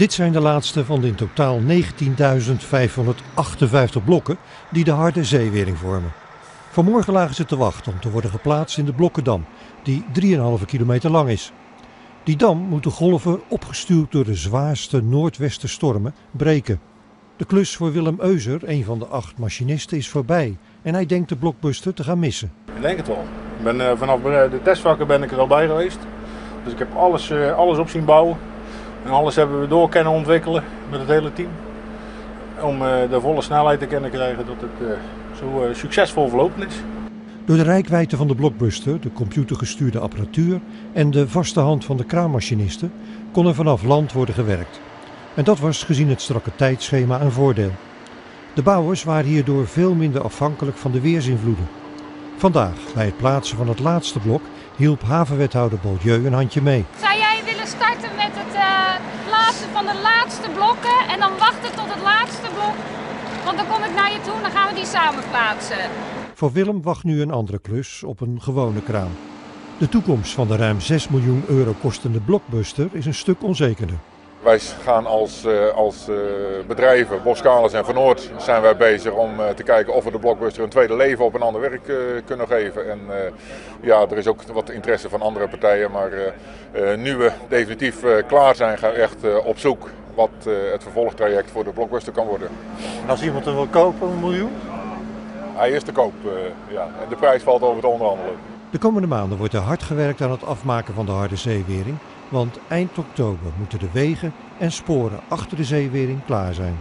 Dit zijn de laatste van de in totaal 19.558 blokken die de harde zeewering vormen. Vanmorgen lagen ze te wachten om te worden geplaatst in de Blokkendam, die 3,5 kilometer lang is. Die dam moet de golven, opgestuurd door de zwaarste noordwestenstormen, breken. De klus voor Willem Euser, een van de acht machinisten, is voorbij en hij denkt de blokbuster te gaan missen. Ik denk het wel. Ik ben, uh, vanaf de testvakken ben ik er al bij geweest. Dus ik heb alles, uh, alles op zien bouwen. En alles hebben we door kunnen ontwikkelen met het hele team. Om uh, de volle snelheid te kunnen krijgen dat het zo succesvol verlopen is. Door de rijkwijde van de blockbuster, de computergestuurde apparatuur en de vaste hand van de kraanmachinisten kon er vanaf land worden gewerkt. En dat was gezien het strakke tijdschema een voordeel. De bouwers waren hierdoor veel minder afhankelijk van de weersinvloeden. Vandaag, bij het plaatsen van het laatste blok, hielp havenwethouder Boldieu een handje mee. Starten met het uh, plaatsen van de laatste blokken en dan wachten tot het laatste blok? Want dan kom ik naar je toe en dan gaan we die samen plaatsen. Voor Willem wacht nu een andere klus op een gewone kraan. De toekomst van de ruim 6 miljoen euro kostende blockbuster is een stuk onzekerder. Wij gaan als, als bedrijven, Boskalis en Van Noord, zijn wij bezig om te kijken of we de Blockbuster een tweede leven op een ander werk kunnen geven. En ja, er is ook wat interesse van andere partijen, maar nu we definitief klaar zijn, gaan we echt op zoek wat het vervolgtraject voor de Blockbuster kan worden. En als iemand er wil kopen, een miljoen? Hij is te koop, ja. En de prijs valt over te onderhandelen. De komende maanden wordt er hard gewerkt aan het afmaken van de harde zeewering. Want eind oktober moeten de wegen en sporen achter de zeewering klaar zijn.